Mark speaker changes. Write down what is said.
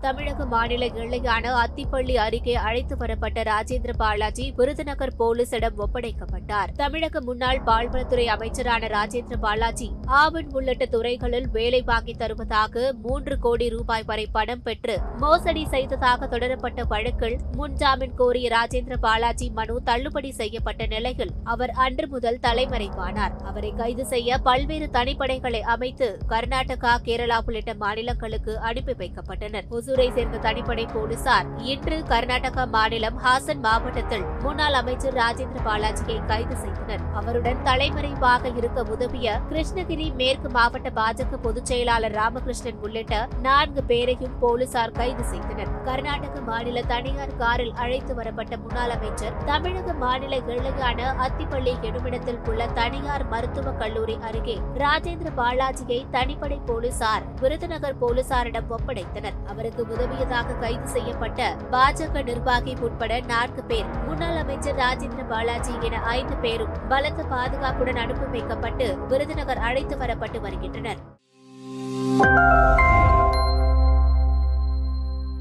Speaker 1: தமிழக மாநில எல்லையான அத்திப்பள்ளி அருகே அழைத்து வரப்பட்ட ராஜேந்திர பாலாஜி விருதுநகர் போலீசிடம் ஒப்படைக்கப்பட்டார். தமிழக முன்னாள் பால்வளத்துறை அமைச்சரான ராஜேந்திர பாலாஜி ஆவண் உள்ளிட்ட துறைகளில் வேலை வாங்கி தருவதாக மூன்று கோடி ரூபாய் வரை பணம் பெற்று மோசடி செய்ததாக தொடரப்பட்ட வழக்கில் முன்ஜாமீன் கோரிய ராஜேந்திர பாலாஜி மனு தள்ளுபடி செய்யப்பட்ட நிலையில் அவர் அன்று முதல் தலைமறைவானார். அவரை கைது செய்ய பல்வேறு தனிப்படைகளை அமைத்து கர்நாடகா கேரளா உள்ளிட்ட மாநிலங்களுக்கு அனுப்பி வைக்கப்பட்டனர். ஒசூரை சேர்ந்த தனிப்படை போலீசார் இன்று கர்நாடக மாநிலம் ஹாசன் மாவட்டத்தில் முன்னாள் அமைச்சர் ராஜேந்திர பாலாஜியை கைது செய்தனர். அவருடன் தலைமறைவாக இருக்க உதவிய கிருஷ்ணகிரி மேற்கு மாவட்ட பாஜக பொதுச் செயலாளர் ராமகிருஷ்ணன் உள்ளிட்ட நான்கு பேரையும் போலீசார் கைது செய்தனர். கர்நாடக மாநில தனியார் காரில் அழைத்து வரப்பட்ட முன்னாள் அமைச்சர் தமிழக மாநில எல்லையான அத்திப்பள்ளி எனுமிடத்தில் உள்ள தனியார் மருத்துவக் கல்லூரி அருகே ராஜேந்திர பாலாஜியை தனிப்படை போலீசார் விருதுநகர் போலீசாரிடம் ஒப்படைத்தனர். அவருக்கு உதவியதாக கைது செய்யப்பட்ட பாஜக நிர்வாகி உட்பட நான்கு பேர். முன்னாள் அமைச்சர் ராஜேந்திர பாலாஜி என ஐந்து பேரும் பலத்த பாதுகாப்புடன் அனுப்பி வைக்கப்பட்டு விருதுநகர் அழைத்து வரப்பட்டு வருகின்றனர்.